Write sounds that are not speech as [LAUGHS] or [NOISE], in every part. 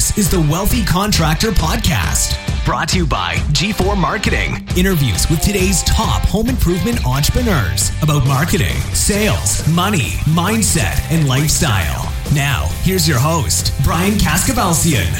This is the Wealthy Contractor Podcast, brought to you by G4 Marketing. Interviews with today's top home improvement entrepreneurs about marketing, sales, money, mindset, and lifestyle. Now, here's your host, Brian Kaskavalciyan.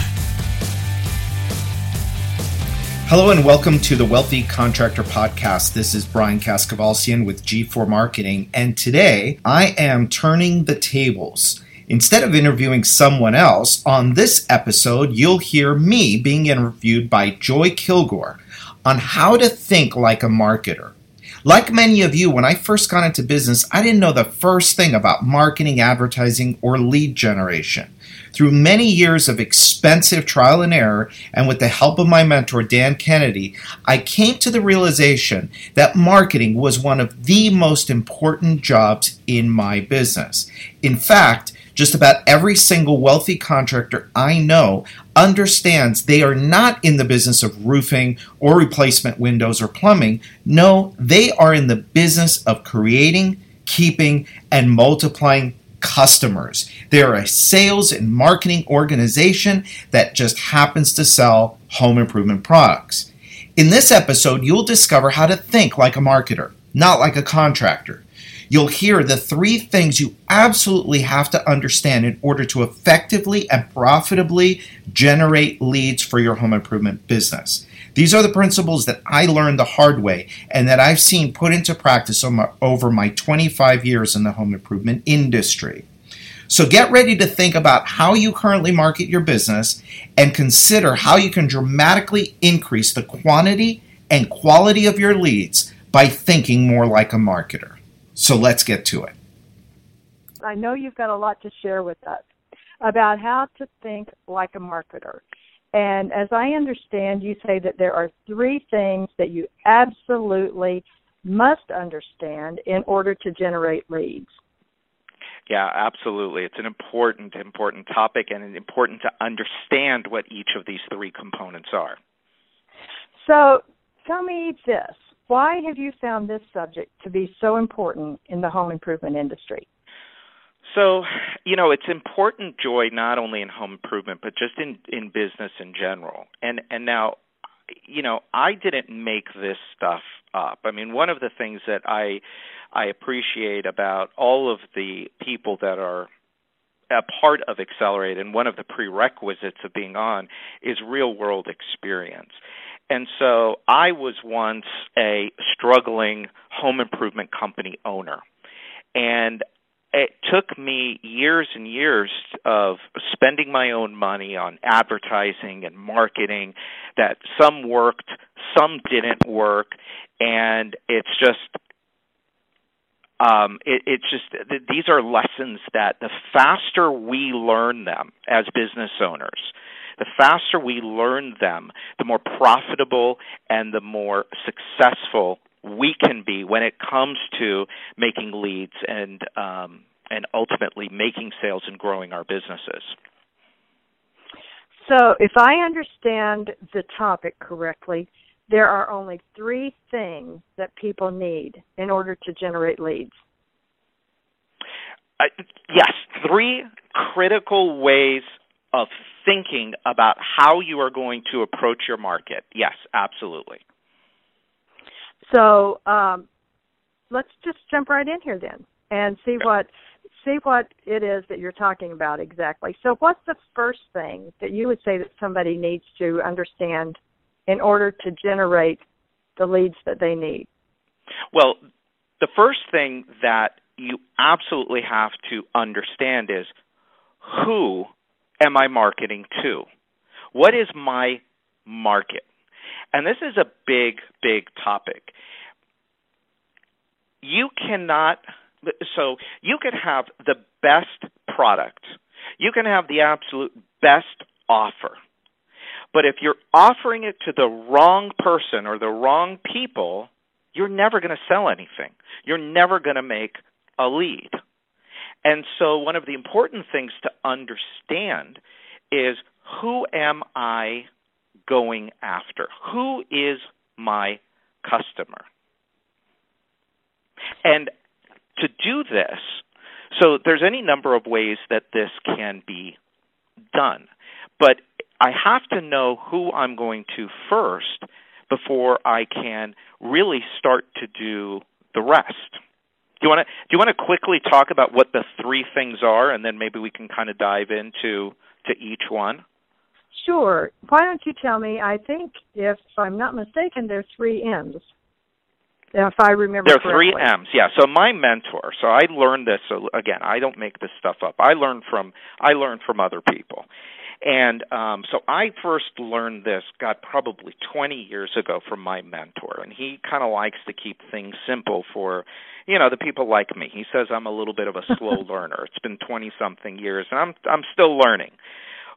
Hello and welcome to the Wealthy Contractor Podcast. This is Brian Kaskavalciyan with G4 Marketing, and today I am turning the tables. Instead of interviewing someone else, on this episode, you'll hear me being interviewed by Joy Kilgore on how to think like a marketer. Like many of you, when I first got into business, I didn't know the first thing about marketing, advertising, or lead generation. Through many years of expensive trial and error, and with the help of my mentor, Dan Kennedy, I came to the realization that marketing was one of the most important jobs in my business. In fact, just about every single wealthy contractor I know understands they are not in the business of roofing or replacement windows or plumbing. No, they are in the business of creating, keeping, and multiplying customers. They're a sales and marketing organization that just happens to sell home improvement products. In this episode, you'll discover how to think like a marketer, not like a contractor you'll hear the three things you absolutely have to understand in order to effectively and profitably generate leads for your home improvement business. These are the principles that I learned the hard way and that I've seen put into practice over my 25 years in the home improvement industry. So get ready to think about how you currently market your business and consider how you can dramatically increase the quantity and quality of your leads by thinking more like a marketer. So let's get to it. I know you've got a lot to share with us about how to think like a marketer. And as I understand, you say that there are three things that you absolutely must understand in order to generate leads. Yeah, absolutely. It's an important, important topic and important to understand what each of these three components are. So tell me this why have you found this subject to be so important in the home improvement industry? So, you know, it's important joy not only in home improvement but just in in business in general. And and now you know, I didn't make this stuff up. I mean, one of the things that I I appreciate about all of the people that are a part of Accelerate and one of the prerequisites of being on is real world experience. And so I was once a struggling home improvement company owner. And it took me years and years of spending my own money on advertising and marketing that some worked, some didn't work, and it's just um, it, it's just these are lessons that the faster we learn them as business owners, the faster we learn them, the more profitable and the more successful we can be when it comes to making leads and um, and ultimately making sales and growing our businesses. So, if I understand the topic correctly, there are only three things that people need in order to generate leads. Uh, yes, three critical ways of thinking about how you are going to approach your market. Yes, absolutely. So um, let's just jump right in here then and see what see what it is that you're talking about exactly. So what's the first thing that you would say that somebody needs to understand in order to generate the leads that they need? Well, the first thing that you absolutely have to understand is who am I marketing to? What is my market? And this is a big, big topic. You cannot, so you can have the best product, you can have the absolute best offer. But if you're offering it to the wrong person or the wrong people, you're never going to sell anything. You're never going to make a lead. And so, one of the important things to understand is who am I going after? Who is my customer? And to do this, so there's any number of ways that this can be done. But I have to know who I'm going to first before I can really start to do the rest. Do you want to do you want to quickly talk about what the three things are, and then maybe we can kind of dive into to each one? Sure. Why don't you tell me? I think, if I'm not mistaken, there's three M's. If I remember there are correctly. three M's. Yeah. So my mentor. So I learned this. So again, I don't make this stuff up. I learned from I learned from other people, and um, so I first learned this, God, probably 20 years ago from my mentor. And he kind of likes to keep things simple for, you know, the people like me. He says I'm a little bit of a slow [LAUGHS] learner. It's been 20 something years, and I'm I'm still learning.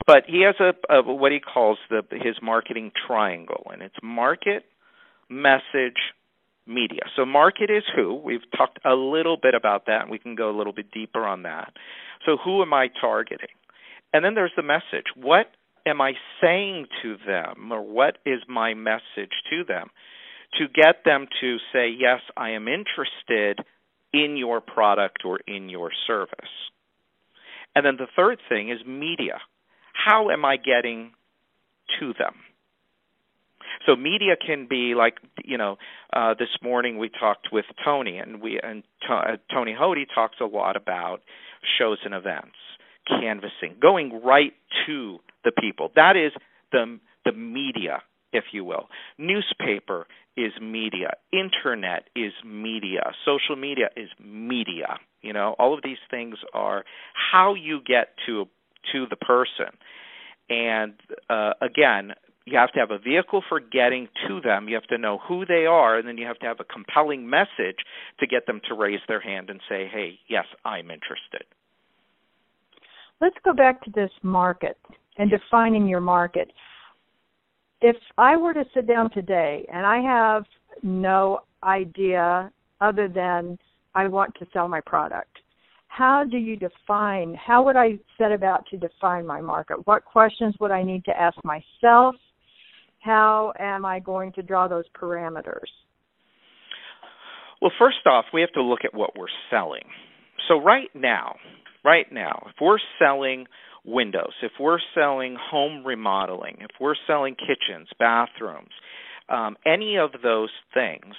But he has a, a what he calls the his marketing triangle, and it's market, message, media. So market is who. We've talked a little bit about that, and we can go a little bit deeper on that. So who am I targeting? And then there's the message. What am I saying to them, or what is my message to them to get them to say, yes, I am interested in your product or in your service? And then the third thing is media. How am I getting to them? So media can be like you know uh, this morning we talked with Tony and we and T- uh, Tony Hody talks a lot about shows and events canvassing, going right to the people. That is the the media, if you will. Newspaper is media. Internet is media. Social media is media. You know, all of these things are how you get to to the person. And uh, again, you have to have a vehicle for getting to them. You have to know who they are, and then you have to have a compelling message to get them to raise their hand and say, "Hey, yes, I'm interested." Let's go back to this market and defining your market. If I were to sit down today and I have no idea other than I want to sell my product, how do you define, how would I set about to define my market? What questions would I need to ask myself? How am I going to draw those parameters? Well, first off, we have to look at what we're selling. So, right now, right now, if we're selling windows, if we're selling home remodeling, if we're selling kitchens, bathrooms, um, any of those things,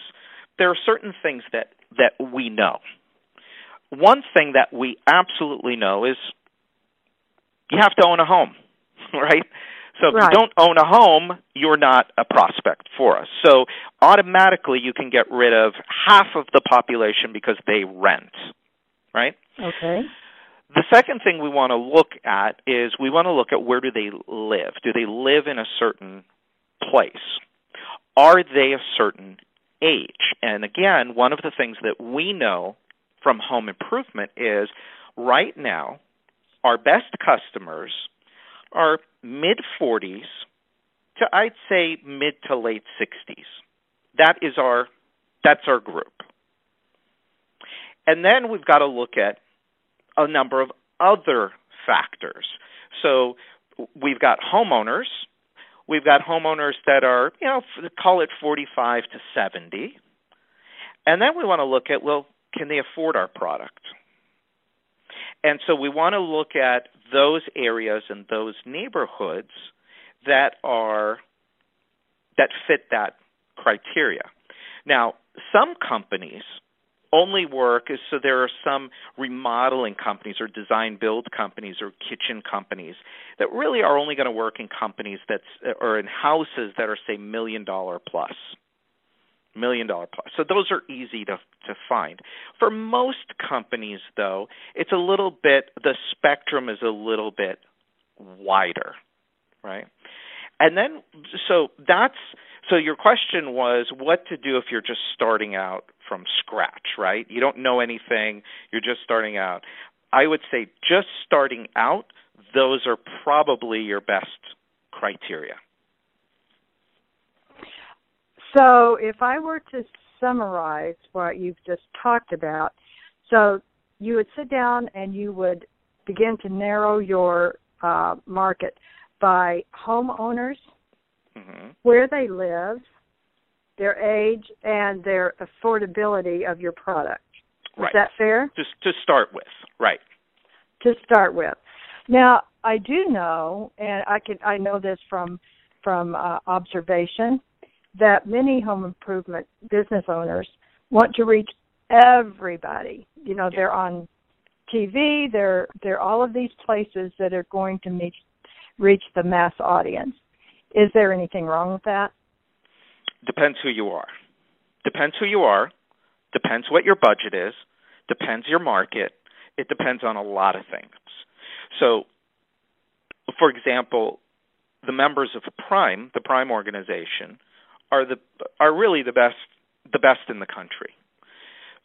there are certain things that that we know. One thing that we absolutely know is you have to own a home, [LAUGHS] right? So if right. you don't own a home, you're not a prospect for us. So automatically you can get rid of half of the population because they rent, right? Okay. The second thing we want to look at is we want to look at where do they live? Do they live in a certain place? Are they a certain age? And again, one of the things that we know from home improvement is right now our best customers are mid 40s to I'd say mid to late 60s. That is our that's our group. And then we've got to look at a number of other factors. So we've got homeowners. We've got homeowners that are, you know, call it 45 to 70. And then we want to look at, well, can they afford our product? And so we want to look at those areas and those neighborhoods that are that fit that criteria. Now, some companies only work is so there are some remodeling companies or design build companies or kitchen companies that really are only going to work in companies that's or in houses that are say million dollar plus. Million dollar plus. So those are easy to to find. For most companies though it's a little bit the spectrum is a little bit wider right? And then so that's so your question was what to do if you're just starting out from scratch, right? You don't know anything, you're just starting out. I would say just starting out, those are probably your best criteria. So, if I were to summarize what you've just talked about, so you would sit down and you would begin to narrow your uh, market by homeowners, mm-hmm. where they live, their age, and their affordability of your product. Is right. that fair? Just to start with, right. To start with. Now, I do know, and I can I know this from from uh, observation, that many home improvement business owners want to reach everybody. You know, they're on TV, they're they're all of these places that are going to meet, reach the mass audience. Is there anything wrong with that? Depends who you are. Depends who you are. Depends what your budget is. Depends your market. It depends on a lot of things. So, for example, the members of Prime, the Prime organization, are the are really the best the best in the country.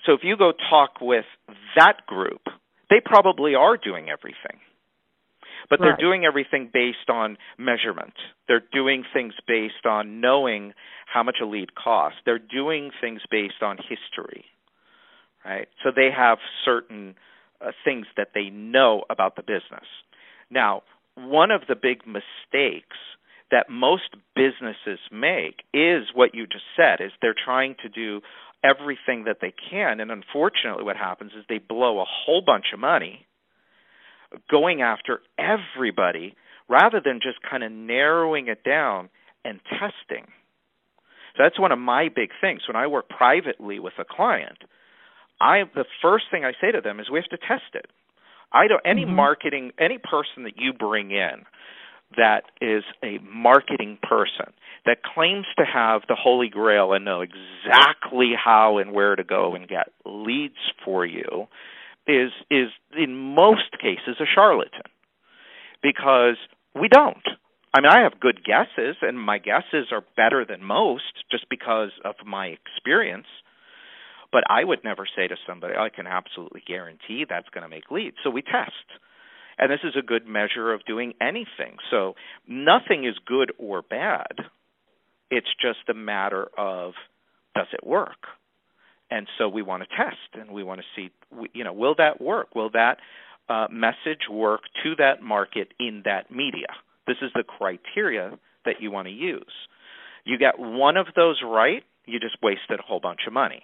So if you go talk with that group, they probably are doing everything. But they're doing everything based on measurement. They're doing things based on knowing how much a lead costs. They're doing things based on history. Right? So they have certain uh, things that they know about the business. Now, one of the big mistakes that most businesses make is what you just said is they're trying to do everything that they can and unfortunately what happens is they blow a whole bunch of money going after everybody rather than just kind of narrowing it down and testing. So that's one of my big things when I work privately with a client. I the first thing I say to them is we have to test it. I don't any Mhm. marketing any person that you bring in that is a marketing person that claims to have the holy grail and know exactly how and where to go and get leads for you is is in most cases a charlatan because we don't I mean I have good guesses and my guesses are better than most just because of my experience but I would never say to somebody I can absolutely guarantee that's going to make leads so we test and this is a good measure of doing anything. So nothing is good or bad. It's just a matter of does it work? And so we want to test and we want to see, you know, will that work? Will that uh, message work to that market in that media? This is the criteria that you want to use. You get one of those right, you just wasted a whole bunch of money.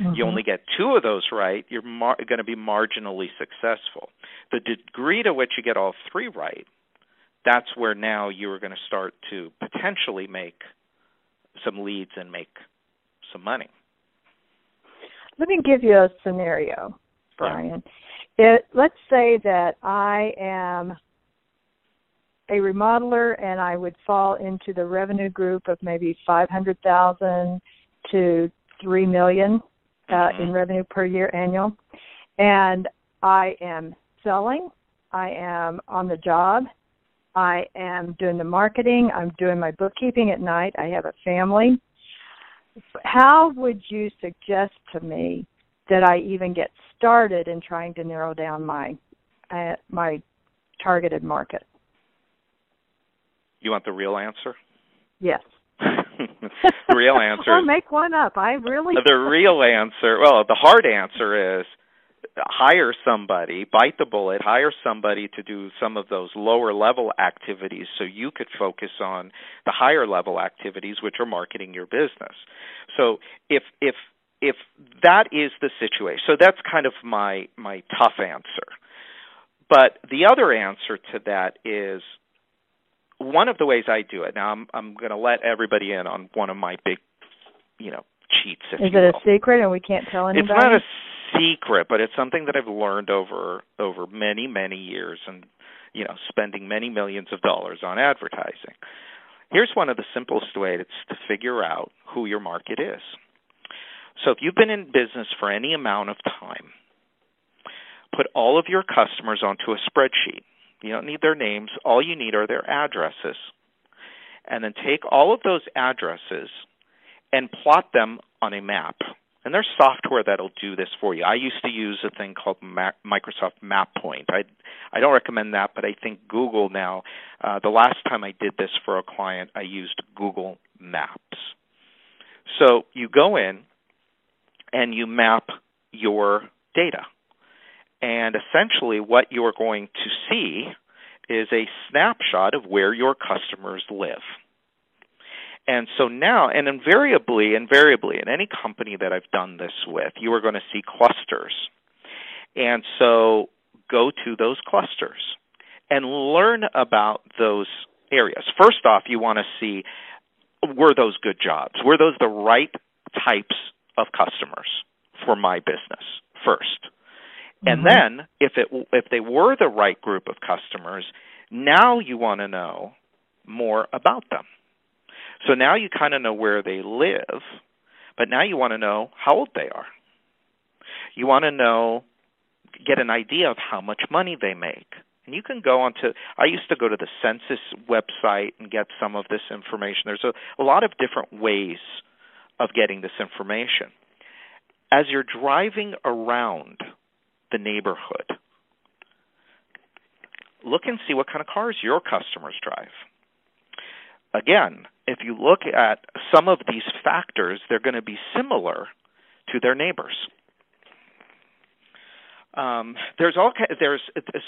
Mm-hmm. You only get two of those right, you're mar- going to be marginally successful. The degree to which you get all three right, that's where now you're going to start to potentially make some leads and make some money. Let me give you a scenario, Brian. It, let's say that I am a remodeler and I would fall into the revenue group of maybe 500,000 to 3 million uh, Mhm. in revenue per year annual. And I am selling, I am on the job, I am doing the marketing, I'm doing my bookkeeping at night, I have a family. How would you suggest to me that I even get started in trying to narrow down my uh, my targeted market? You want the real answer? Yes. [LAUGHS] the real answer or is make one up. I really the real answer. Well, the hard answer is hire somebody, bite the bullet, hire somebody to do some of those lower level activities so you could focus on the higher level activities which are marketing your business. So if if if that is the situation. So that's kind of my my tough answer. But the other answer to that is one of the ways I do it. Now I'm I'm going to let everybody in on one of my big, you know, cheats. If Is it a secret and we can't tell anybody? It's not a secret, but it's something that I've learned over over many many years, and you know, spending many millions of dollars on advertising. Here's one of the simplest ways to figure out who your market is. So if you've been in business for any amount of time, put all of your customers onto a spreadsheet. You don't need their names, all you need are their addresses. And then take all of those addresses and plot them on a map. And there's software that'll do this for you. I used to use a thing called Microsoft MapPoint. I I don't recommend that, but I think Google now. Uh, the last time I did this for a client, I used Google Maps. So you go in and you map your data. And essentially, what you're going to see is a snapshot of where your customers live. And so now, and invariably, invariably, in any company that I've done this with, you are going to see clusters. And so go to those clusters and learn about those areas. First off, you want to see were those good jobs? Were those the right types of customers for my business first? Mm-hmm. And then if it if they were the right group of customers, now you want to know more about them. So now you kind of know where they live, but now you want to know how old they are. You want to know get an idea of how much money they make. And you can go onto I used to go to the census website and get some of this information. There's a, a lot of different ways of getting this information. As you're driving around the neighborhood, look and see what kind of cars your customers drive. Again, if you look at some of these factors, they're going to be similar to their neighbors. Um, there's all there's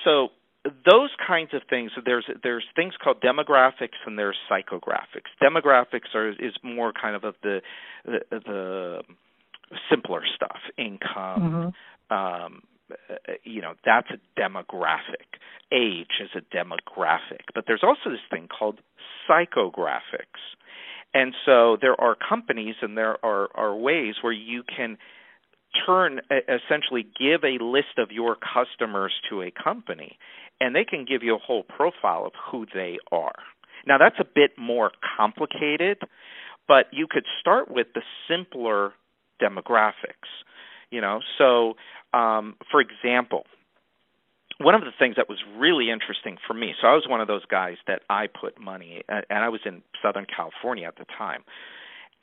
so those kinds of things there's there's things called demographics and there's psychographics demographics are is more kind of of the the, the simpler stuff income mm-hmm. um Uh, you know that's a demographic age is a demographic but there's also this thing called psychographics and so there are companies and there are are ways where you can turn essentially give a list of your customers to a company and they can give you a whole profile of who they are. Now that's a bit more complicated, but you could start with the simpler demographics. You know, so um, for example, one of the things that was really interesting for me. So I was one of those guys that I put money, and I was in Southern California at the time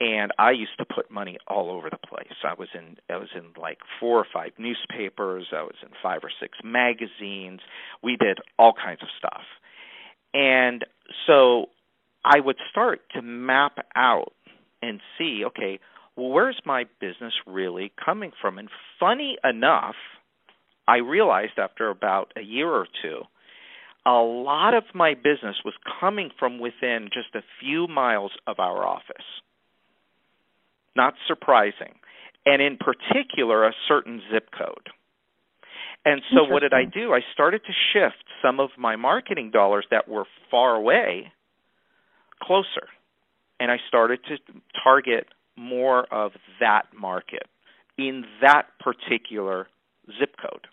and I used to put money all over the place. I was in I was in like four or five newspapers, I was in five or six magazines. We did all kinds of stuff. And so I would start to map out and see, okay, well where's my business really coming from? And funny enough, I realized after about a year or two a lot of my business was coming from within just a few miles of our office not surprising, and in particular, a certain zip code. And so, what did I do? I started to shift some of my marketing dollars that were far away closer. And I started to target more of that market in that particular zip code.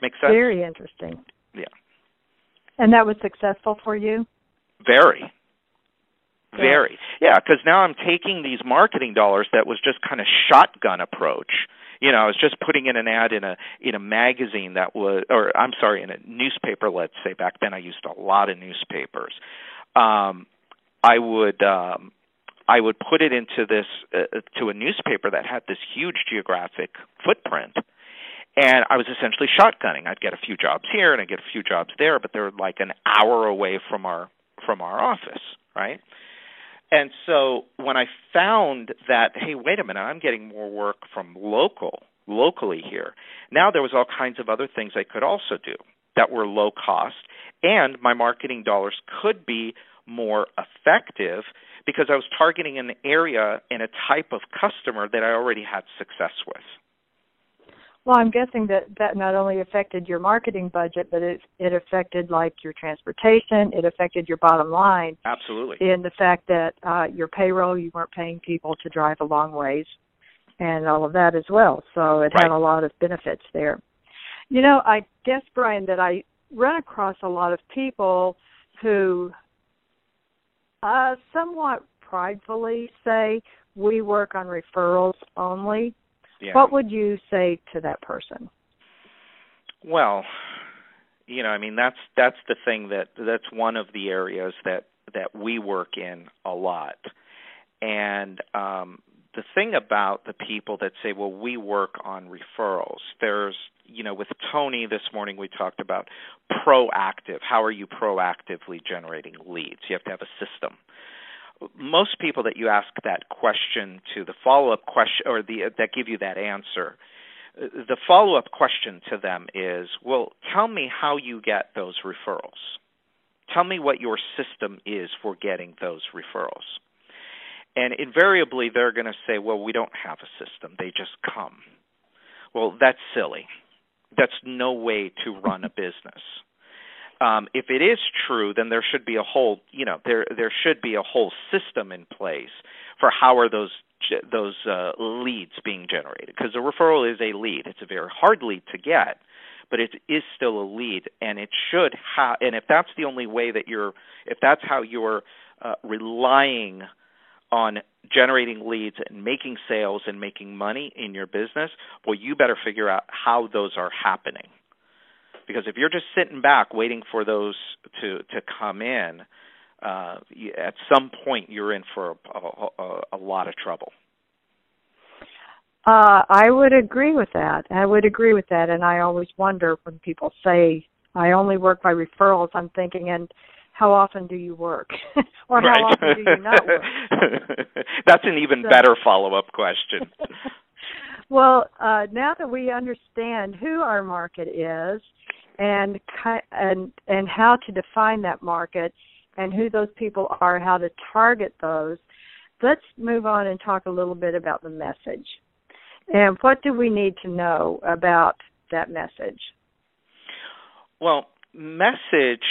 Make sense? Very interesting. Yeah. And that was successful for you? Very. Very. Yeah, because now I'm taking these marketing dollars that was just kind of shotgun approach. You know, I was just putting in an ad in a in a magazine that was, or I'm sorry, in a newspaper. Let's say back then I used a lot of newspapers. Um, I would um, I would put it into this uh, to a newspaper that had this huge geographic footprint, and I was essentially shotgunning. I'd get a few jobs here and I'd get a few jobs there, but they're like an hour away from our from our office, right? And so when I found that, hey, wait a minute, I'm getting more work from local, locally here. Now there was all kinds of other things I could also do that were low cost, and my marketing dollars could be more effective because I was targeting an area and a type of customer that I already had success with. Well, I'm guessing that that not only affected your marketing budget, but it it affected like your transportation. It affected your bottom line. Absolutely. In the fact that uh, your payroll, you weren't paying people to drive a long ways, and all of that as well. So it right. had a lot of benefits there. You know, I guess Brian that I run across a lot of people who uh, somewhat pridefully say we work on referrals only yeah. What would you say to that person? Well, you know, I mean that's that's the thing that that's one of the areas that that we work in a lot. And um the thing about the people that say, well, we work on referrals, there's, you know, with Tony this morning, we talked about proactive. How are you proactively generating leads? You have to have a system most people that you ask that question to, the follow up question or the that give you that answer, the follow up question to them is, well, tell me how you get those referrals. Tell me what your system is for getting those referrals. And invariably, they're going to say, well, we don't have a system. They just come. Well, that's silly. that's no way to run a [LAUGHS] business. Um, if it is true, then there should be a whole, you know, there there should be a whole system in place for how are those those uh, leads being generated because a referral is a lead. It's a very hard lead to get, but it is still a lead, and it should have. And if that's the only way that you're, if that's how you're uh, relying on generating leads and making sales and making money in your business, well, you better figure out how those are happening. Because if you're just sitting back waiting for those to to come in, uh, at some point you're in for a, a, a lot of trouble. Uh, I would agree with that. I would agree with that, and I always wonder when people say I only work by referrals. I'm thinking, and how often do you work, [LAUGHS] or how right. often do you not work? [LAUGHS] That's an even so, better follow-up question. [LAUGHS] well, uh, now that we understand who our market is, and and and how to define that market, and who those people are, how to target those, let's move on and talk a little bit about the message. And what do we need to know about that message? Well, message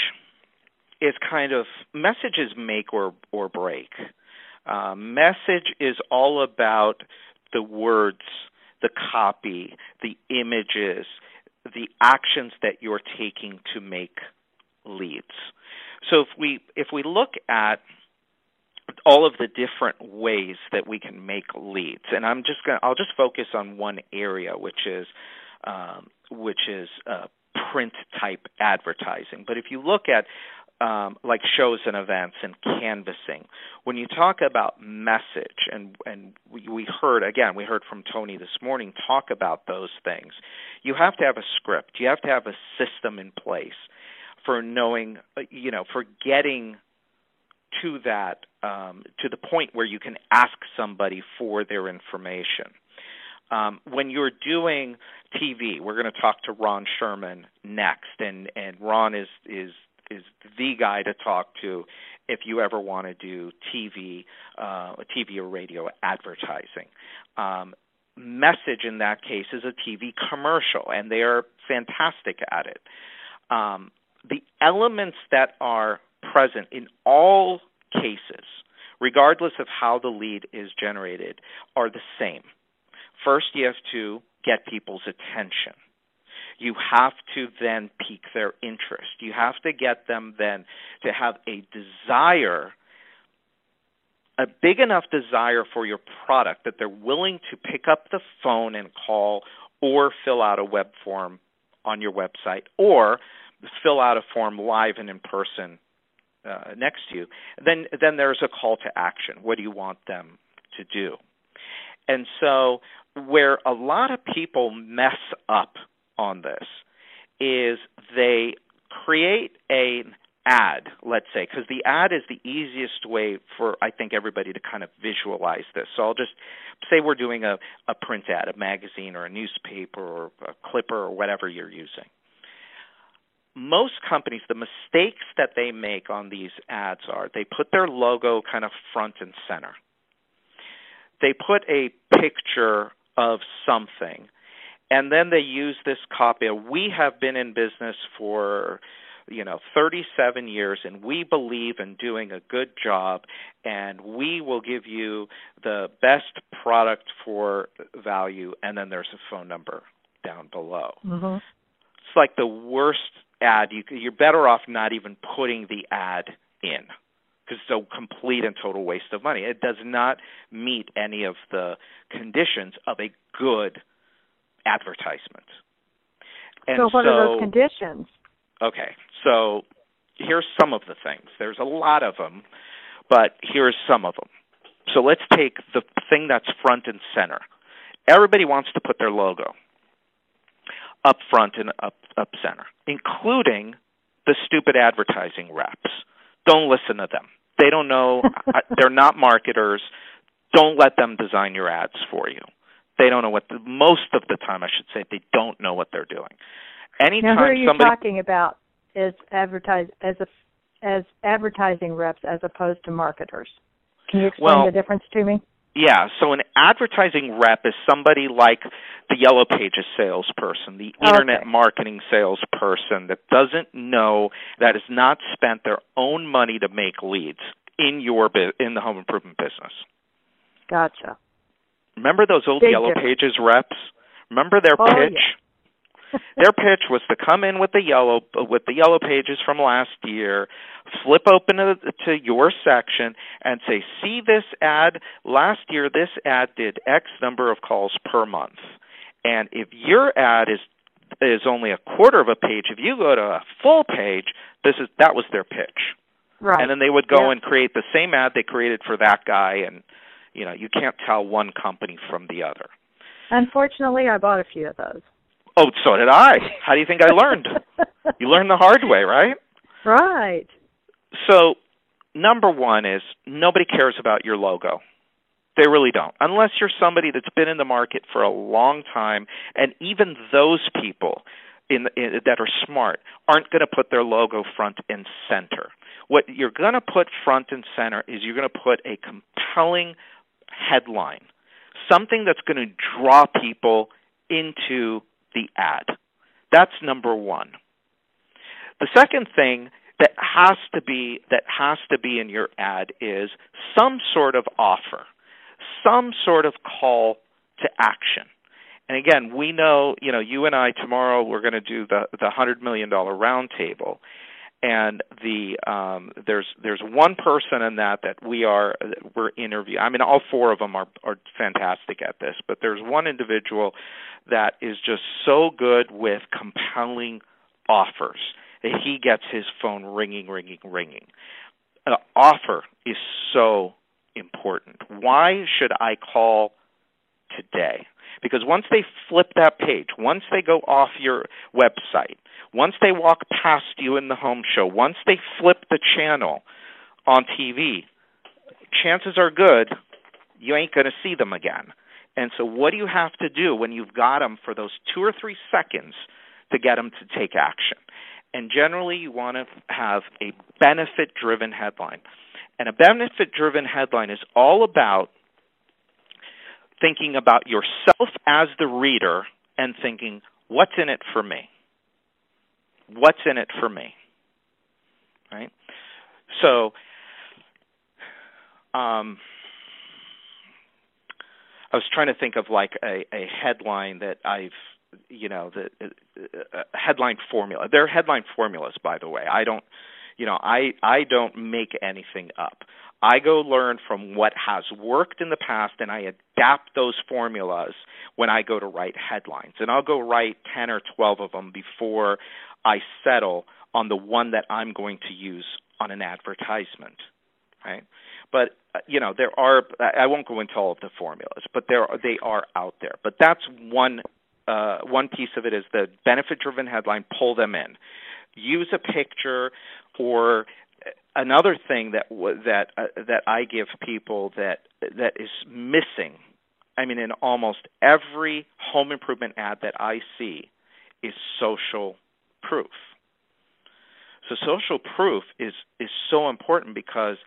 is kind of messages make or or break. Uh, message is all about the words, the copy, the images, the actions that you're taking to make leads. So if we if we look at all of the different ways that we can make leads. And I'm just to I'll just focus on one area which is um, which is uh, print type advertising. But if you look at um, like shows and events and canvassing. When you talk about message, and and we, we heard again, we heard from Tony this morning talk about those things. You have to have a script. You have to have a system in place for knowing, you know, for getting to that um, to the point where you can ask somebody for their information. Um, when you're doing TV, we're going to talk to Ron Sherman next, and and Ron is is is the guy to talk to if you ever want to do TV, uh, TV or radio advertising. Um, message in that case is a TV commercial, and they are fantastic at it. Um, the elements that are present in all cases, regardless of how the lead is generated, are the same. First, you have to get people's attention. You have to then pique their interest. You have to get them then to have a desire, a big enough desire for your product that they're willing to pick up the phone and call or fill out a web form on your website or fill out a form live and in person uh, next to you. Then then there's a call to action. What do you want them to do? And so where a lot of people mess up on this is they create an ad, let's say, because the ad is the easiest way for I think everybody to kind of visualize this. So I'll just say we're doing a, a print ad, a magazine or a newspaper or a clipper or whatever you're using most companies, the mistakes that they make on these ads are they put their logo kind of front and center. They put a picture of something, and then they use this copy. We have been in business for you know 37 years and we believe in doing a good job and we will give you the best product for value and then there's a phone number down below mm-hmm. it's like the worst ad, you, you're better off not even putting the ad in because it's a complete and total waste of money. It does not meet any of the conditions of a good advertisement. And so, what so, are those conditions? Okay, so here's some of the things. There's a lot of them, but here's some of them. So let's take the thing that's front and center. Everybody wants to put their logo up front and up up center, including the stupid advertising reps. Don't listen to them. They don't know. [LAUGHS] they're not marketers. Don't let them design your ads for you. They don't know what. The, most of the time, I should say, they don't know what they're doing. Anytime now, who are you somebody, talking about is advertise as a as advertising reps as opposed to marketers? Can you explain well, the difference to me? Yeah, so an advertising rep is somebody like the Yellow Pages salesperson, the internet Okay. marketing salesperson that doesn't know that has not spent their own money to make leads in your in the home improvement business. Gotcha. Remember those old Big Yellow difference. Pages reps? Remember their Oh, pitch? yeah. [LAUGHS] [LAUGHS] Their pitch was to come in with the yellow with the yellow pages from last year, flip open to, to your section and say, "See this ad? Last year this ad did X number of calls per month." And if your ad is is only a quarter of a page, if you go to a full page, this is that was their pitch. Right. And then they would go Yeah. and create the same ad they created for that guy and you know, you can't tell one company from the other. Unfortunately, I bought a few of those. Oh, so did I. How do you think I learned? [LAUGHS] you learn the hard way, right? Right. So, number one is nobody cares about your logo. They really don't. Unless you're somebody that's been in the market for a long time, and even those people in, in that are smart aren't going to put their logo front and center. What you're going to put front and center is you're going to put a compelling headline, something that's going to draw people into the ad. That's number 1. The second thing that has to be that has to be in your ad is some sort of offer, some sort of call to action. And again, we know, you know, you and I tomorrow we're going to do the the 100 million dollar roundtable. And the um, there's there's one person in that that we are we're interviewing. I mean, all four of them are are fantastic at this, but there's one individual that is just so good with compelling offers that he gets his phone ringing, ringing, ringing. An offer is so important. Why should I call today? Because once they flip that page, once they go off your website, once they walk past you in the home show, once they flip the channel on TV, chances are good you ain't going to see them again. And so, what do you have to do when you've got them for those two or three seconds to get them to take action? And generally, you want to have a benefit driven headline. And a benefit driven headline is all about thinking about yourself as the reader and thinking, what's in it for me? What's in it for me? Right? So, um, I was trying to think of like a, a headline that I've you know the uh, uh, headline formula. They're headline formulas, by the way. I don't, you know, I I don't make anything up. I go learn from what has worked in the past, and I adapt those formulas when I go to write headlines. And I'll go write ten or twelve of them before I settle on the one that I'm going to use on an advertisement, right? But uh, you know, there are. I won't go into all of the formulas, but there are, they are out there. But that's one uh, one piece of it is the benefit driven headline pull them in use a picture or another thing that that uh, that I give people that that is missing I mean in almost every home improvement ad that I see is social proof. So social proof is is so important because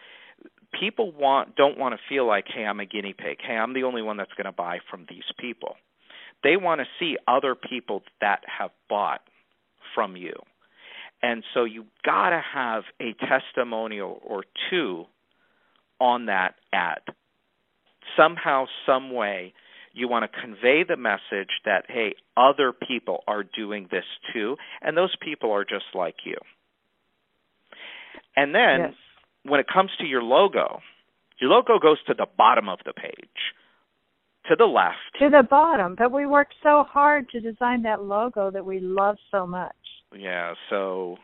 people want don't want to feel like hey I'm a guinea pig. Hey I'm the only one that's going to buy from these people. They want to see other people that have bought from you. And so you got to have a testimonial or two on that ad. Somehow, some way, you want to convey the message that, hey, other people are doing this too, and those people are just like you. And then Yes. when it comes to your logo, your logo goes to the bottom of the page, to the left. To the bottom, but we worked so hard to design that logo that we love so much. Yeah. So,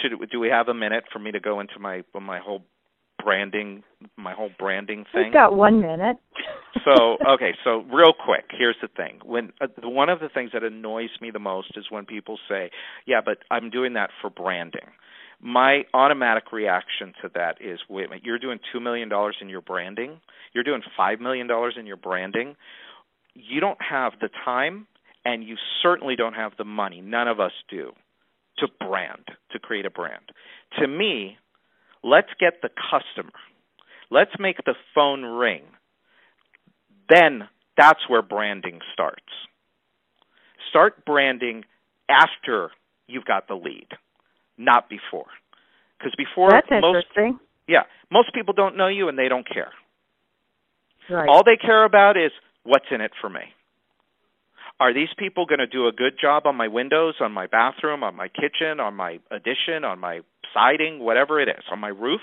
should do we have a minute for me to go into my my whole branding my whole branding thing? We've got one minute. [LAUGHS] so okay, so real quick, here's the thing. When uh, one of the things that annoys me the most is when people say, "Yeah, but I'm doing that for branding." My automatic reaction to that is, "Wait a minute, you're doing 2 million dollars in your branding? You're doing 5 million dollars in your branding? You don't have the time and you certainly don't have the money. None of us do to brand, to create a brand. To me, let's get the customer. Let's make the phone ring then that's where branding starts. Start branding after you've got the lead, not before. Because before That's most interesting. yeah, most people don't know you and they don't care. Right. All they care about is what's in it for me. Are these people going to do a good job on my windows, on my bathroom, on my kitchen, on my addition, on my siding, whatever it is, on my roof?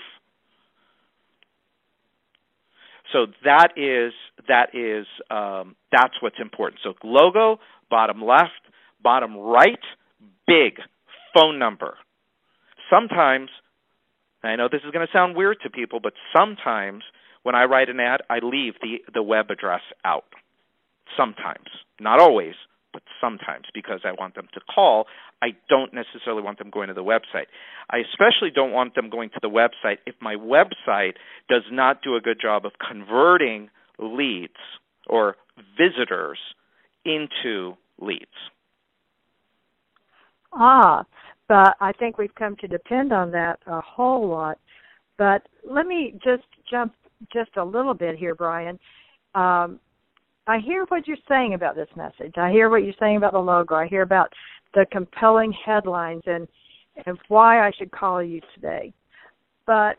So that is that is um, that's what's important. So logo, bottom left, bottom right, big phone number. Sometimes I know this is going to sound weird to people, but sometimes when I write an ad, I leave the the web address out. Sometimes, not always, but sometimes because I want them to call. I don't necessarily want them going to the website. I especially don't want them going to the website if my website does not do a good job of converting leads or visitors into leads. Ah, but I think we've come to depend on that a whole lot. But let me just jump just a little bit here, Brian. Um, I hear what you're saying about this message. I hear what you're saying about the logo. I hear about the compelling headlines and and why I should call you today. But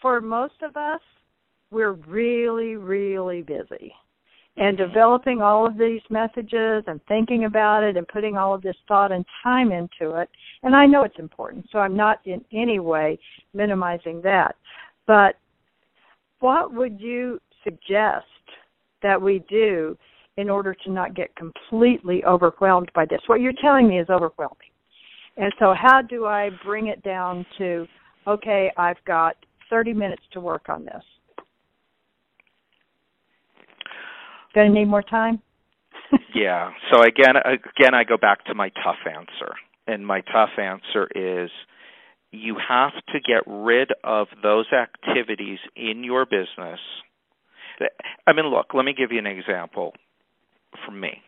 for most of us, we're really, really busy. And developing all of these messages and thinking about it and putting all of this thought and time into it. And I know it's important, so I'm not in any way minimizing that. But what would you suggest that we do in order to not get completely overwhelmed by this? What you're telling me is overwhelming. And so, how do I bring it down to, okay, I've got 30 minutes to work on this? Going to need more time? [LAUGHS] yeah. So again, again, I go back to my tough answer, and my tough answer is you have to get rid of those activities in your business. I mean, look, let me give you an example from me.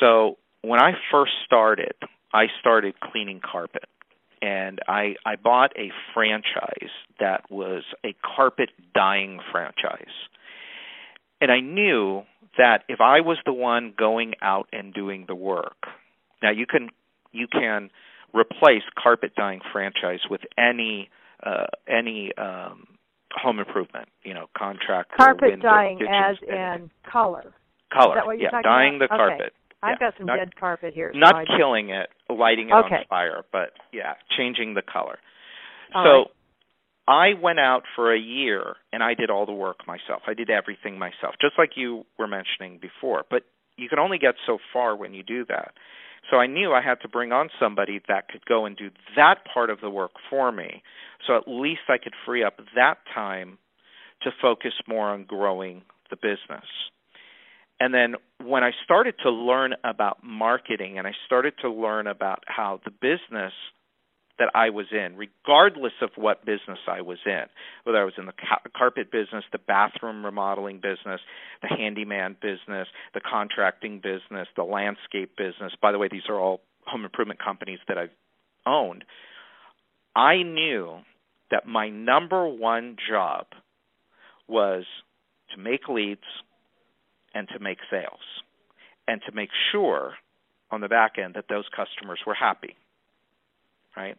So when I first started, I started cleaning carpet. And I I bought a franchise that was a carpet dyeing franchise. And I knew that if I was the one going out and doing the work, now you can you can replace carpet dyeing franchise with any uh, any um, home improvement, you know, contract. Carpet window, dyeing kitchen, as in color. color. Is that what you're yeah, dyeing about? the Okay. carpet. I've Yeah, got some not- dead carpet here. so Not I- killing it, lighting it Okay. on fire, but yeah, changing the color. All so right. I went out for a year and I did all the work myself. I did everything myself, just like you were mentioning before. But you can only get so far when you do that. So I knew I had to bring on somebody that could go and do that part of the work for me. So at least I could free up that time to focus more on growing the business. And then when I started to learn about marketing and I started to learn about how the business that I was in, regardless of what business I was in, whether I was in the ca- carpet business, the bathroom remodeling business, the handyman business, the contracting business, the landscape business. By the way, these are all home improvement companies that I've owned. I knew that my number one job was to make leads and to make sales and to make sure on the back end that those customers were happy. Right?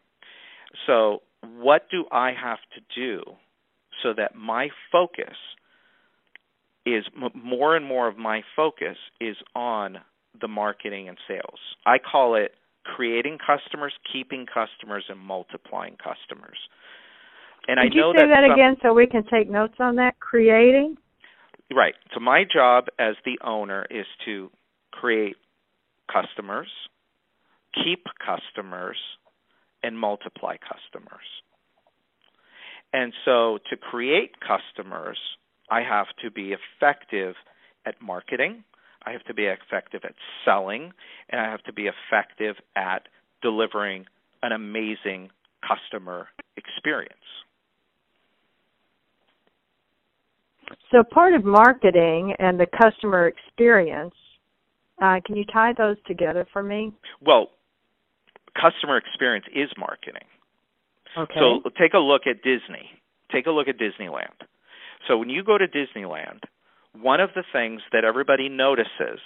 So, what do I have to do so that my focus is m- more and more of my focus is on the marketing and sales? I call it creating customers, keeping customers, and multiplying customers. And Could I know you say that, some- again so we can take notes on that? Creating? Right. So my job as the owner is to create customers, keep customers, and multiply customers. And so to create customers, I have to be effective at marketing, I have to be effective at selling, and I have to be effective at delivering an amazing customer experience. So part of marketing and the customer experience, uh, can you tie those together for me? Well, customer experience is marketing. Okay. So take a look at Disney. Take a look at Disneyland. So when you go to Disneyland, one of the things that everybody notices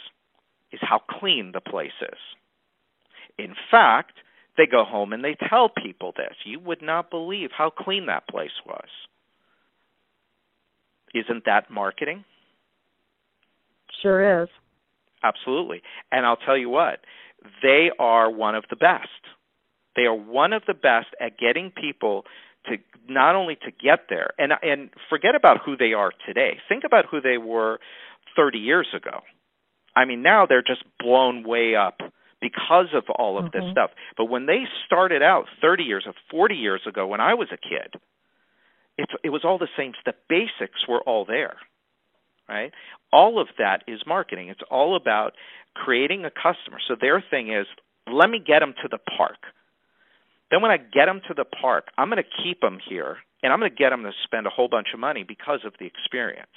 is how clean the place is. In fact, they go home and they tell people this. You would not believe how clean that place was. Isn't that marketing? Sure is. Absolutely. And I'll tell you what, they are one of the best. They are one of the best at getting people to not only to get there and and forget about who they are today. Think about who they were 30 years ago. I mean, now they're just blown way up because of all of mm-hmm. this stuff. But when they started out 30 years or 40 years ago when I was a kid, it's it was all the same. The basics were all there. Right? All of that is marketing. It's all about creating a customer. So their thing is, let me get them to the park. Then when I get them to the park, I'm going to keep them here and I'm going to get them to spend a whole bunch of money because of the experience.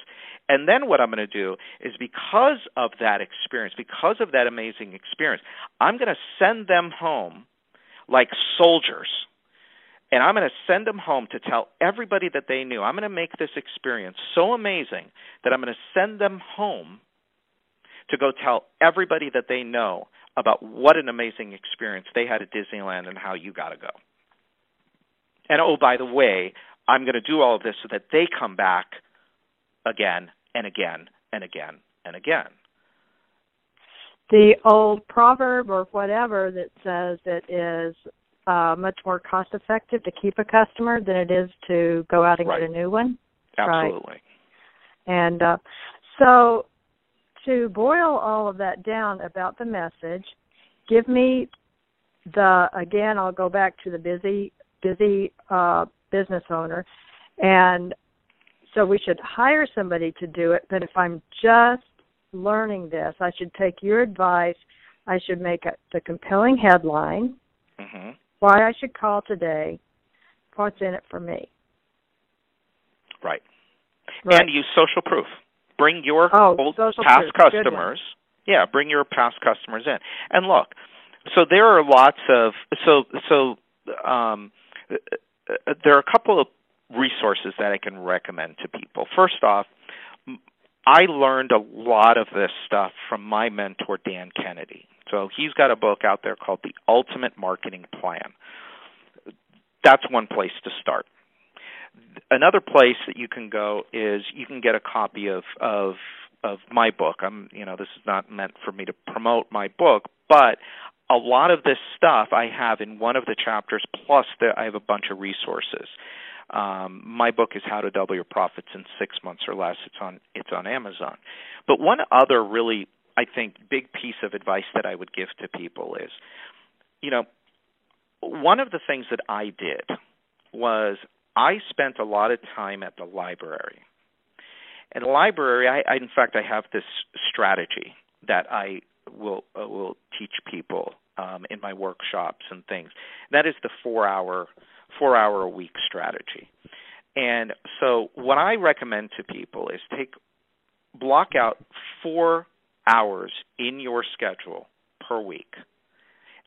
And then what I'm going to do is because of that experience, because of that amazing experience, I'm going to send them home like soldiers. And I'm going to send them home to tell everybody that they knew. I'm going to make this experience so amazing that I'm going to send them home to go tell everybody that they know about what an amazing experience they had at Disneyland and how you got to go. And oh, by the way, I'm going to do all of this so that they come back again and again and again and again. The old proverb or whatever that says it is uh, much more cost effective to keep a customer than it is to go out and right. get a new one. Absolutely. Right. And uh, so to boil all of that down about the message, give me the again I'll go back to the busy busy uh, business owner and so we should hire somebody to do it but if I'm just learning this I should take your advice I should make a, the compelling headline mm-hmm. Why I should call today what's in it for me right. right. and use social proof Bring your oh, old past customers. Yeah, bring your past customers in. And look, so there are lots of so so um, there are a couple of resources that I can recommend to people. First off, I learned a lot of this stuff from my mentor Dan Kennedy. So he's got a book out there called The Ultimate Marketing Plan. That's one place to start another place that you can go is you can get a copy of of of my book. I'm you know this is not meant for me to promote my book, but a lot of this stuff I have in one of the chapters. Plus, there, I have a bunch of resources. Um, my book is How to Double Your Profits in Six Months or Less. It's on it's on Amazon. But one other really I think big piece of advice that I would give to people is, you know, one of the things that I did was I spent a lot of time at the library. In the library, I, I in fact I have this strategy that I will uh, will teach people um, in my workshops and things. That is the four hour four hour a week strategy. And so what I recommend to people is take block out four hours in your schedule per week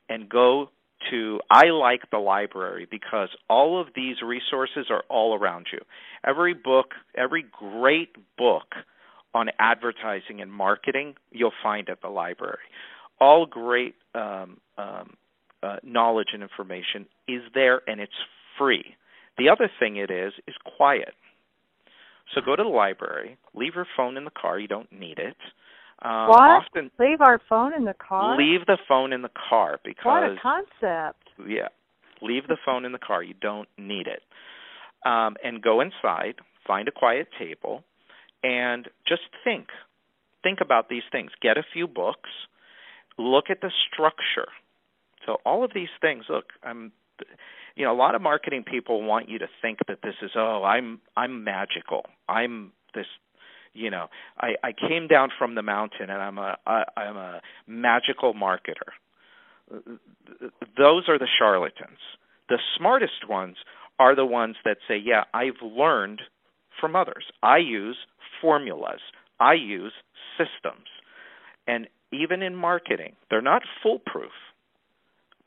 and go to I like the library because all of these resources are all around you. Every book, every great book on advertising and marketing, you'll find at the library. All great um, um, uh, knowledge and information is there, and it's free. The other thing it is is quiet. So go to the library, leave your phone in the car. You don't need it. Um, what? Often, leave our phone in the car. Leave the phone in the car because what a concept. Yeah, leave the phone in the car. You don't need it. Um, and go inside, find a quiet table, and just think. Think about these things. Get a few books. Look at the structure. So all of these things. Look, I'm. You know, a lot of marketing people want you to think that this is oh, I'm I'm magical. I'm this you know i i came down from the mountain and i'm a I, i'm a magical marketer. Those are the charlatans. The smartest ones are the ones that say yeah i've learned from others. I use formulas. I use systems. And even in marketing they're not foolproof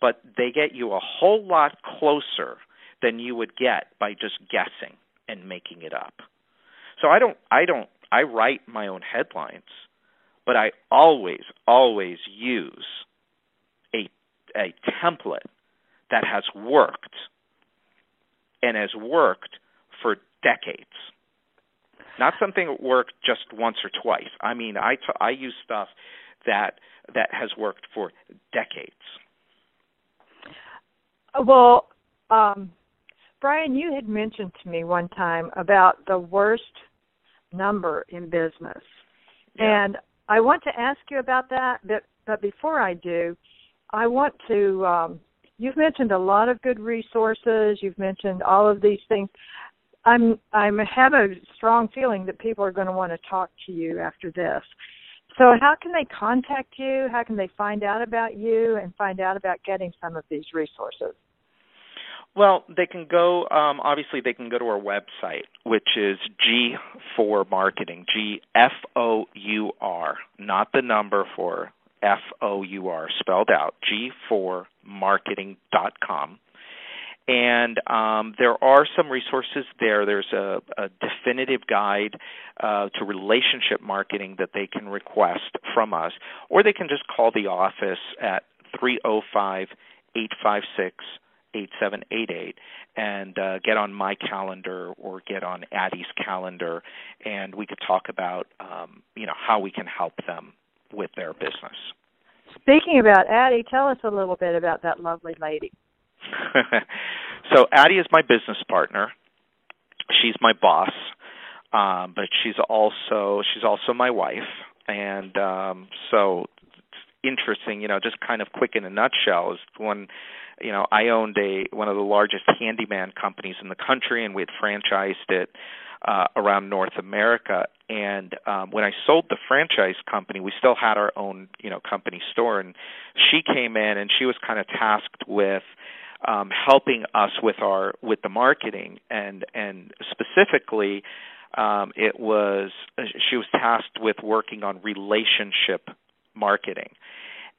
but they get you a whole lot closer than you would get by just guessing and making it up. So I don't I don't I write my own headlines, but I always, always use a a template that has worked and has worked for decades. Not something that worked just once or twice. I mean, I, t- I use stuff that that has worked for decades. Well, um, Brian, you had mentioned to me one time about the worst number in business, Yeah. and I want to ask you about that. But but before I do, I want to. Um, you've mentioned a lot of good resources. You've mentioned all of these things. I'm I'm have a strong feeling that people are going to want to talk to you after this. So how can they contact you? How can they find out about you and find out about getting some of these resources? Well, they can go. Um, obviously, they can go to our website, which is gFour Marketing. G F O U R, not the number for F O U R, spelled out. gFourMarketing.com. And um, there are some resources there. There's a, a definitive guide uh, to relationship marketing that they can request from us, or they can just call the office at 305 856 8788 and uh, get on my calendar or get on Addie's calendar, and we could talk about um, you know how we can help them with their business. Speaking about Addie, tell us a little bit about that lovely lady. [LAUGHS] so Addie is my business partner. She's my boss, um, but she's also she's also my wife, and um, so interesting. You know, just kind of quick in a nutshell is when you know I owned a one of the largest handyman companies in the country, and we had franchised it uh, around North America. And um, when I sold the franchise company, we still had our own you know company store, and she came in and she was kind of tasked with um, helping us with our with the marketing. And and specifically um, it was she was tasked with working on relationship marketing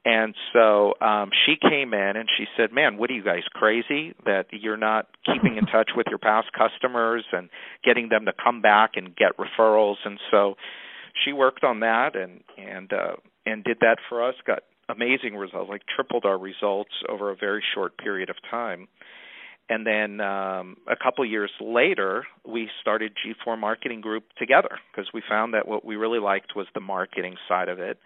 and so um, she came in and she said, "Man, what are you guys crazy that you're not keeping in [LAUGHS] touch with your past customers and getting them to come back and get referrals?" And so she worked on that and and uh, and did that for us. Got amazing results, like tripled our results over a very short period of time. And then um, a couple years later, we started gFour Marketing Group together because we found that what we really liked was the marketing side of it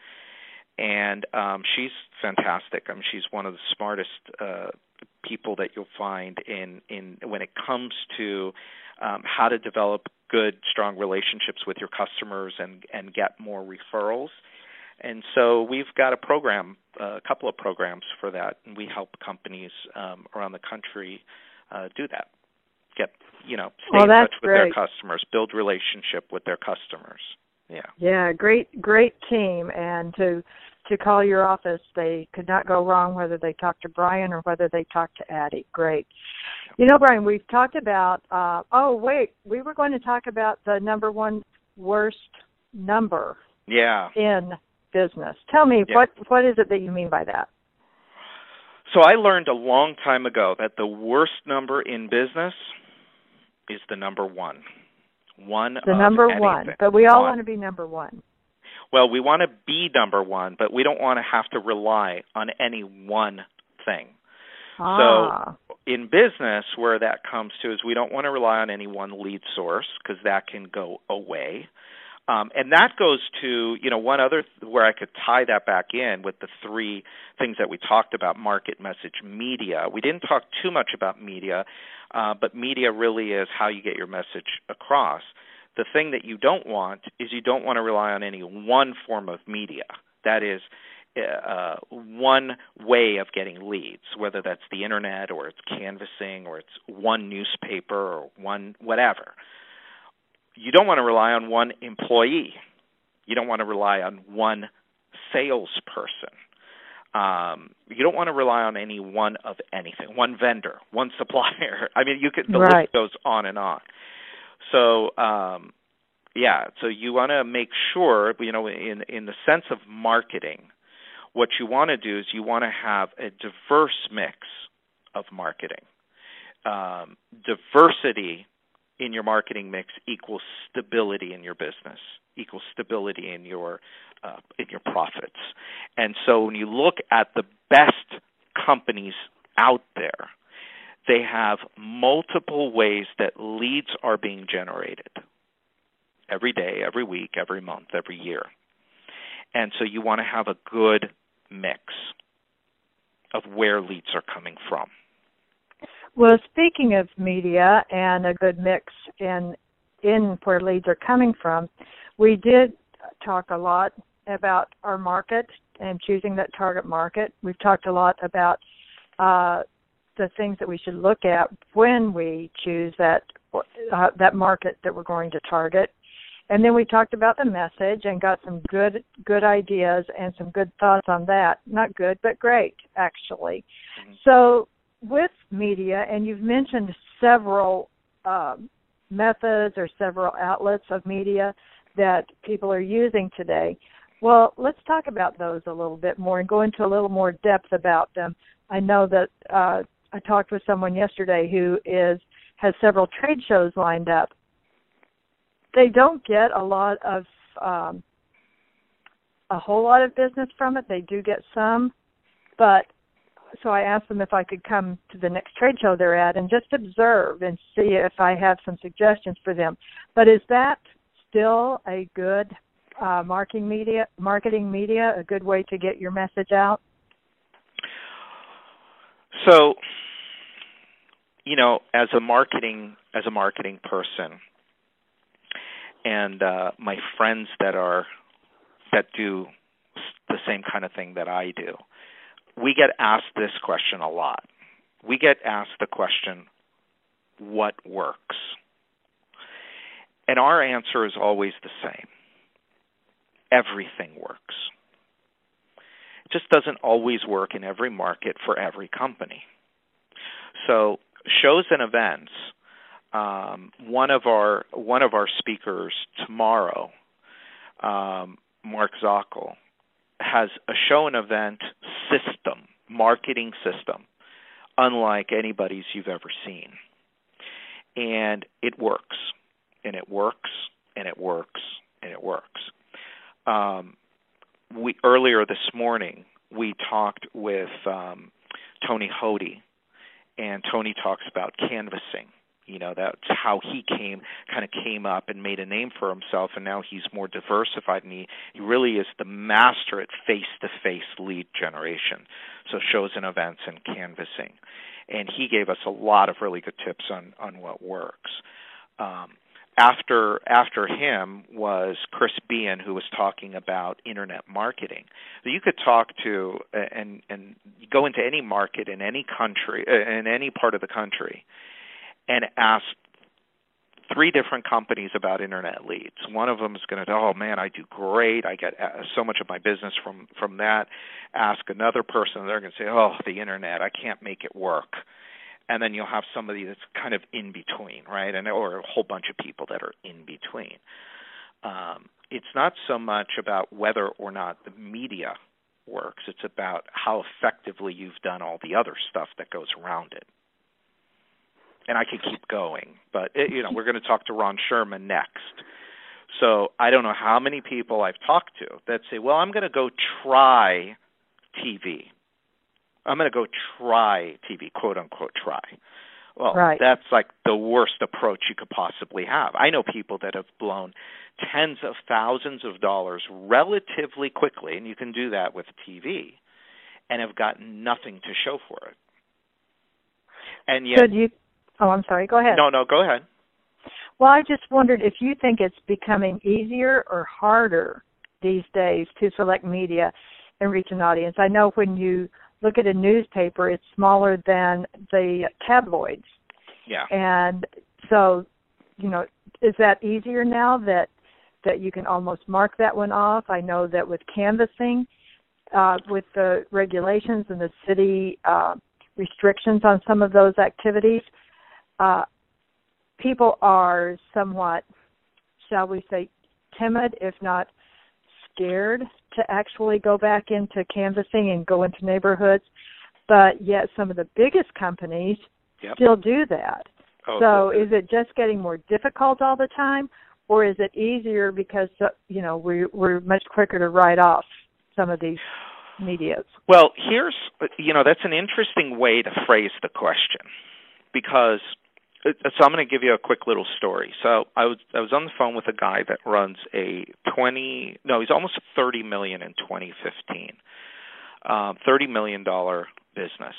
and um, she's fantastic. I mean, she's one of the smartest uh, people that you'll find in in when it comes to um, how to develop good, strong relationships with your customers and and get more referrals. And so we've got a program, uh, a couple of programs for that, and we help companies um, around the country uh, do that. Get you know, stay well, in touch with great. their customers, build relationship with their customers. Yeah. Yeah, great, great team, and to to call your office, they could not go wrong whether they talked to Brian or whether they talked to Addie. Great. You know, Brian, we've talked about. Uh, oh, wait, we were going to talk about the number one worst number Yeah. in business. Tell me Yeah. what what is it that you mean by that? So I learned a long time ago that the worst number in business is the number one. One The number anything. one, but we all One. want to be number one. Well, we want to be number one, but we don't want to have to rely on any one thing. Ah, In business, where that comes to is we don't want to rely on any one lead source because that can go away. Um, and that goes to you know one other where I could tie that back in with the three things that we talked about: market, message, media. We didn't talk too much about media, uh, but media really is how you get your message across. The thing that you don't want is you don't want to rely on any one form of media. That is uh, one way of getting leads, whether that's the internet or it's canvassing or it's one newspaper or one whatever. You don't want to rely on one employee. You don't want to rely on one salesperson. Um, you don't want to rely on any one of anything, one vendor, one [LAUGHS] supplier. I mean, you could the Right. list goes on and on. So, um, yeah, so you want to make sure, you know, in in the sense of marketing, what you want to do is you want to have a diverse mix of marketing. Um, diversity in your marketing mix equals stability in your business. equals stability in your uh, in your profits. And so when you look at the best companies out there, they have multiple ways that leads are being generated every day, every week, every month, every year. And so you want to have a good mix of where leads are coming from. Well, speaking of media and a good mix in in where leads are coming from, we did talk a lot about our market and choosing that target market. We've talked a lot about uh, the things that we should look at when we choose that uh, that market that we're going to target. And then we talked about the message and got some good good ideas and some good thoughts on that. Not good, but great actually. Mm-hmm. So with media, and you've mentioned several um, methods or several outlets of media that people are using today. Well, let's talk about those a little bit more and go into a little more depth about them. I know that uh, I talked with someone yesterday who is has several trade shows lined up. They don't get a lot of um, a whole lot of business from it. They do get some, but so I asked them if I could come to the next trade show they're at and just observe and see if I have some suggestions for them. But is that still a good uh, marketing media? Marketing media, a good way to get your message out? So, you know, as a marketing as a marketing person, and uh, my friends that are that do the same kind of thing that I do we get asked this question a lot. We get asked the question, what works? And our answer is always the same everything works. It just doesn't always work in every market for every company. So, shows and events. Um, one of our one of our speakers tomorrow, um, Mark Zockel, has a show and event system, marketing system, unlike anybody's you've ever seen. And it works, and it works, and it works, and it works. Um, we earlier this morning we talked with um, Tony Hoty, and Tony talks about canvassing you know that's how he came kind of came up and made a name for himself and now he's more diversified and he, he really is the master at face to face lead generation. So shows and events and canvassing. And he gave us a lot of really good tips on on what works. Um, after after him was Chris Bean, who was talking about internet marketing. You could talk to and and go into any market in any country in any part of the country, and ask three different companies about internet leads. One of them is going to, oh man, I do great. I get uh, so much of my business from from that. Ask another person, they're going to say, oh, the internet, I can't make it work. And then you'll have somebody that's kind of in between, right? And or a whole bunch of people that are in between. Um, it's not so much about whether or not the media works. It's about how effectively you've done all the other stuff that goes around it and I could keep going, but it, you know we're going to talk to Ron Sherman next. So I don't know how many people I've talked to that say, "Well, I'm going to go try TV. I'm going to go try TV, quote unquote try." Well, right. that's like the worst approach you could possibly have. I know people that have blown tens of thousands of dollars relatively quickly, and you can do that with TV, and have gotten nothing to show for it. And yet, you Oh, I'm sorry. Go ahead. No, no, go ahead. Well, I just wondered if you think it's becoming easier or harder these days to select media and reach an audience. I know when you look at a newspaper, it's smaller than the tabloids. Yeah. And so, you know, is that easier now that that you can almost mark that one off? I know that with canvassing, uh, with the regulations and the city uh, restrictions on some of those activities, uh, people are somewhat, shall we say, timid, if not scared, to actually go back into canvassing and go into neighborhoods. But yet, some of the biggest companies yep. still do that. Oh, so, is it just getting more difficult all the time, or is it easier because uh, you know we we're much quicker to write off some of these medias? Well, here's you know that's an interesting way to phrase the question because so I'm going to give you a quick little story. So I was I was on the phone with a guy that runs a 20 no he's almost 30 million in 2015, um, 30 million dollar business,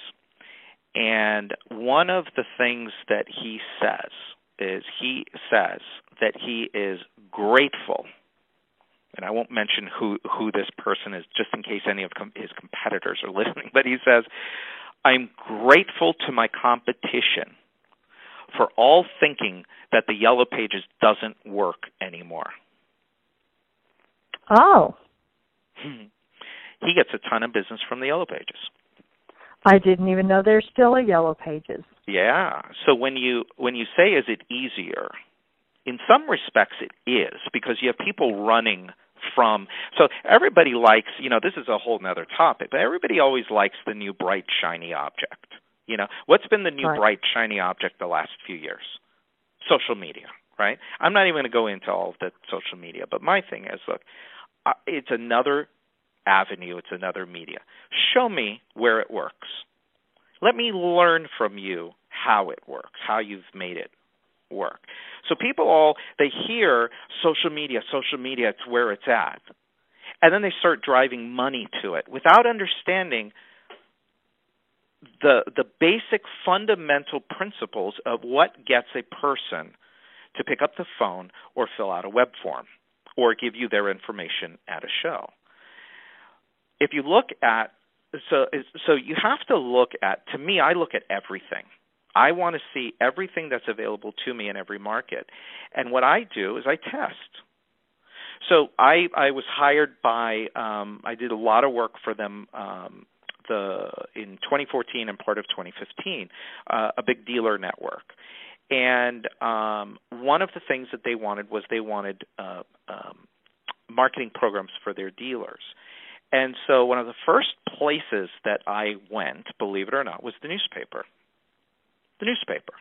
and one of the things that he says is he says that he is grateful and I won't mention who who this person is just in case any of com- his competitors are [LAUGHS] listening but he says I'm grateful to my competition for all thinking that the yellow pages doesn't work anymore. Oh. Hmm. he gets a ton of business from the yellow pages. I didn't even know there's still a yellow pages. Yeah. So when you when you say is it easier? In some respects it is because you have people running from so everybody likes you know this is a whole nother topic but everybody always likes the new bright shiny object you know, what's been the new right. bright shiny object the last few years? Social media, right? I'm not even going to go into all of the social media, but my thing is, look, uh, it's another avenue, it's another media. Show me where it works. Let me learn from you how it works, how you've made it work. So people all they hear social media, social media, it's where it's at. And then they start driving money to it without understanding the the basic fundamental principles of what gets a person to pick up the phone or fill out a web form or give you their information at a show. If you look at so so you have to look at to me I look at everything. I want to see everything that's available to me in every market. And what I do is I test. So I I was hired by um I did a lot of work for them um the in 2014 and part of 2015 uh, a big dealer network. And um, one of the things that they wanted was they wanted uh, um, marketing programs for their dealers. And so one of the first places that I went, believe it or not, was the newspaper. The newspaper.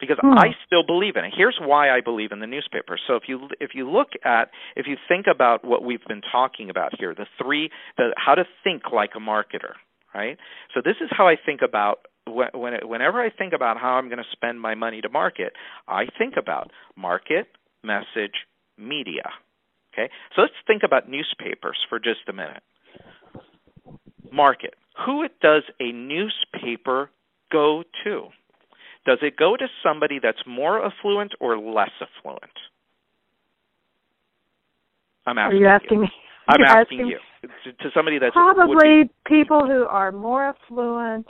Because hmm. I still believe in it. Here's why I believe in the newspaper. So if you if you look at if you think about what we've been talking about here, the three the how to think like a marketer, right? So this is how I think about when, whenever I think about how I'm going to spend my money to market, I think about market, message, media. Okay? So let's think about newspapers for just a minute. Market. Who it does a newspaper go to? Does it go to somebody that's more affluent or less affluent? I'm asking Are you asking you. me? I'm asking, asking you to, to somebody that's probably be, people who are more affluent,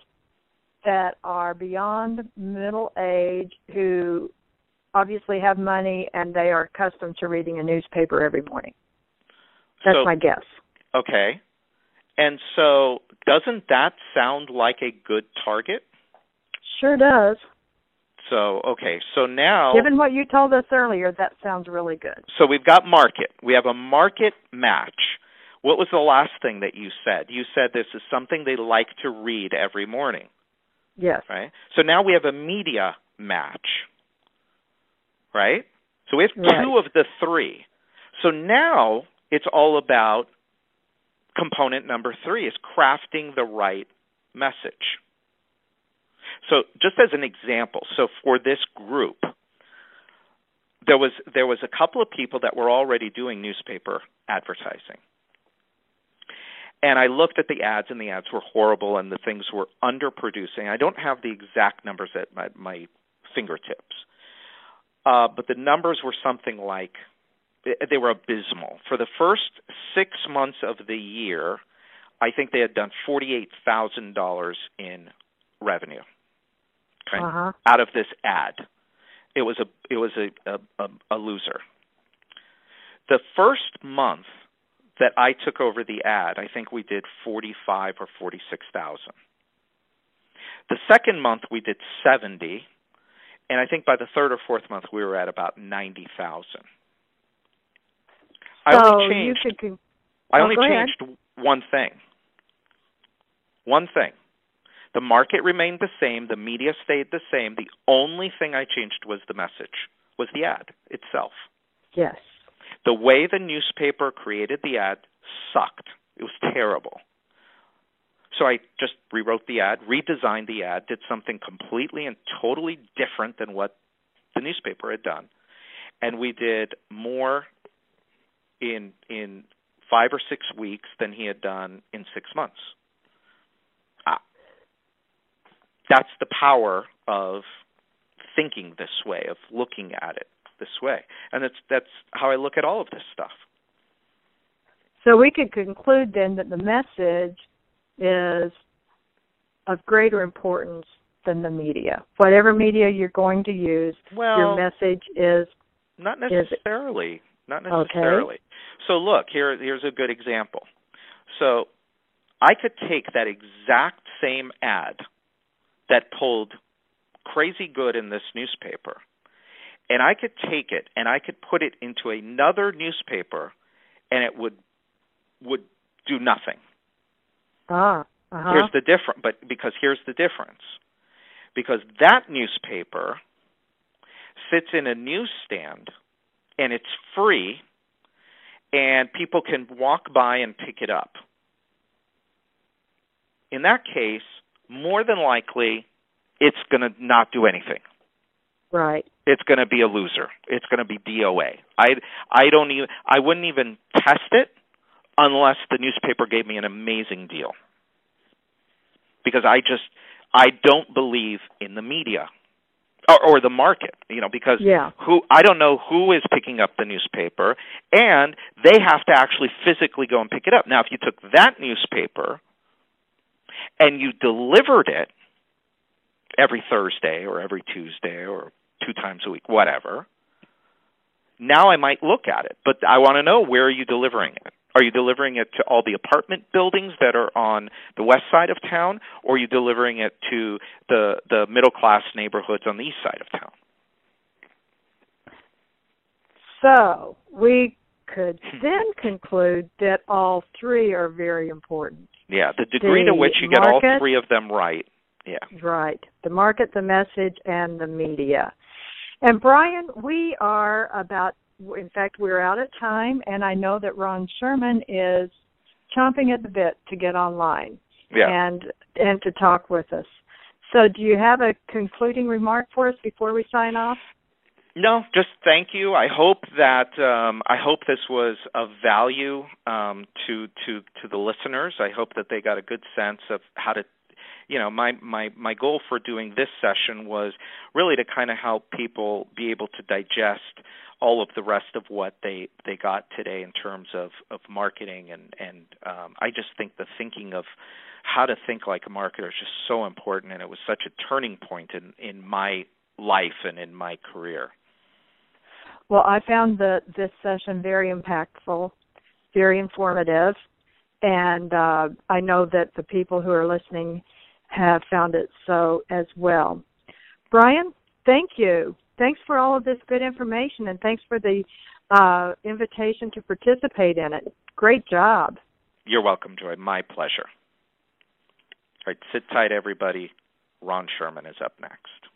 that are beyond middle age, who obviously have money and they are accustomed to reading a newspaper every morning. That's so, my guess. Okay. And so, doesn't that sound like a good target? Sure does. So, okay, so now. Given what you told us earlier, that sounds really good. So we've got market. We have a market match. What was the last thing that you said? You said this is something they like to read every morning. Yes. Right? So now we have a media match. Right? So we have right. two of the three. So now it's all about component number three is crafting the right message. So just as an example, so for this group, there was there was a couple of people that were already doing newspaper advertising. And I looked at the ads, and the ads were horrible, and the things were underproducing. I don't have the exact numbers at my, my fingertips, uh, but the numbers were something like they were abysmal. For the first six months of the year, I think they had done forty-eight thousand dollars in revenue okay, uh-huh. out of this ad. It was a it was a, a, a loser. The first month that I took over the ad, I think we did forty five or forty six thousand. The second month we did seventy, and I think by the third or fourth month we were at about ninety thousand. So I only changed. You could, I oh, only changed ahead. one thing. One thing. The market remained the same, the media stayed the same. The only thing I changed was the message, was the ad itself. Yes. The way the newspaper created the ad sucked. It was terrible. So I just rewrote the ad, redesigned the ad, did something completely and totally different than what the newspaper had done. And we did more in in 5 or 6 weeks than he had done in 6 months. Ah. That's the power of thinking this way, of looking at it this way. And that's that's how I look at all of this stuff. So we could conclude then that the message is of greater importance than the media. Whatever media you're going to use, well, your message is not necessarily. Is, not necessarily. Okay. So look, here here's a good example. So I could take that exact same ad that pulled crazy good in this newspaper and I could take it and I could put it into another newspaper and it would would do nothing. Ah. Uh-huh. Here's the difference, but because here's the difference. Because that newspaper sits in a newsstand and it's free and people can walk by and pick it up. In that case, more than likely it's going to not do anything. Right. It's going to be a loser. It's going to be DOA. I I don't even I wouldn't even test it unless the newspaper gave me an amazing deal. Because I just I don't believe in the media or, or the market, you know, because yeah. who I don't know who is picking up the newspaper and they have to actually physically go and pick it up. Now if you took that newspaper and you delivered it every Thursday or every Tuesday or two times a week, whatever. Now I might look at it, but I want to know where are you delivering it? Are you delivering it to all the apartment buildings that are on the west side of town, or are you delivering it to the the middle class neighborhoods on the east side of town? So we could hmm. then conclude that all three are very important. Yeah, the degree the to which you market, get all three of them right. Yeah. Right. The market, the message, and the media. And Brian, we are about, in fact, we're out of time, and I know that Ron Sherman is chomping at the bit to get online yeah. and and to talk with us. So, do you have a concluding remark for us before we sign off? No, just thank you. I hope that um, I hope this was of value um, to to to the listeners. I hope that they got a good sense of how to you know my my my goal for doing this session was really to kind of help people be able to digest all of the rest of what they they got today in terms of of marketing and and um, I just think the thinking of how to think like a marketer is just so important and it was such a turning point in in my life and in my career. Well, I found the this session very impactful, very informative, and uh, I know that the people who are listening have found it so as well. Brian, thank you. Thanks for all of this good information and thanks for the uh, invitation to participate in it. Great job. You're welcome, Joy. My pleasure. All right, sit tight, everybody. Ron Sherman is up next.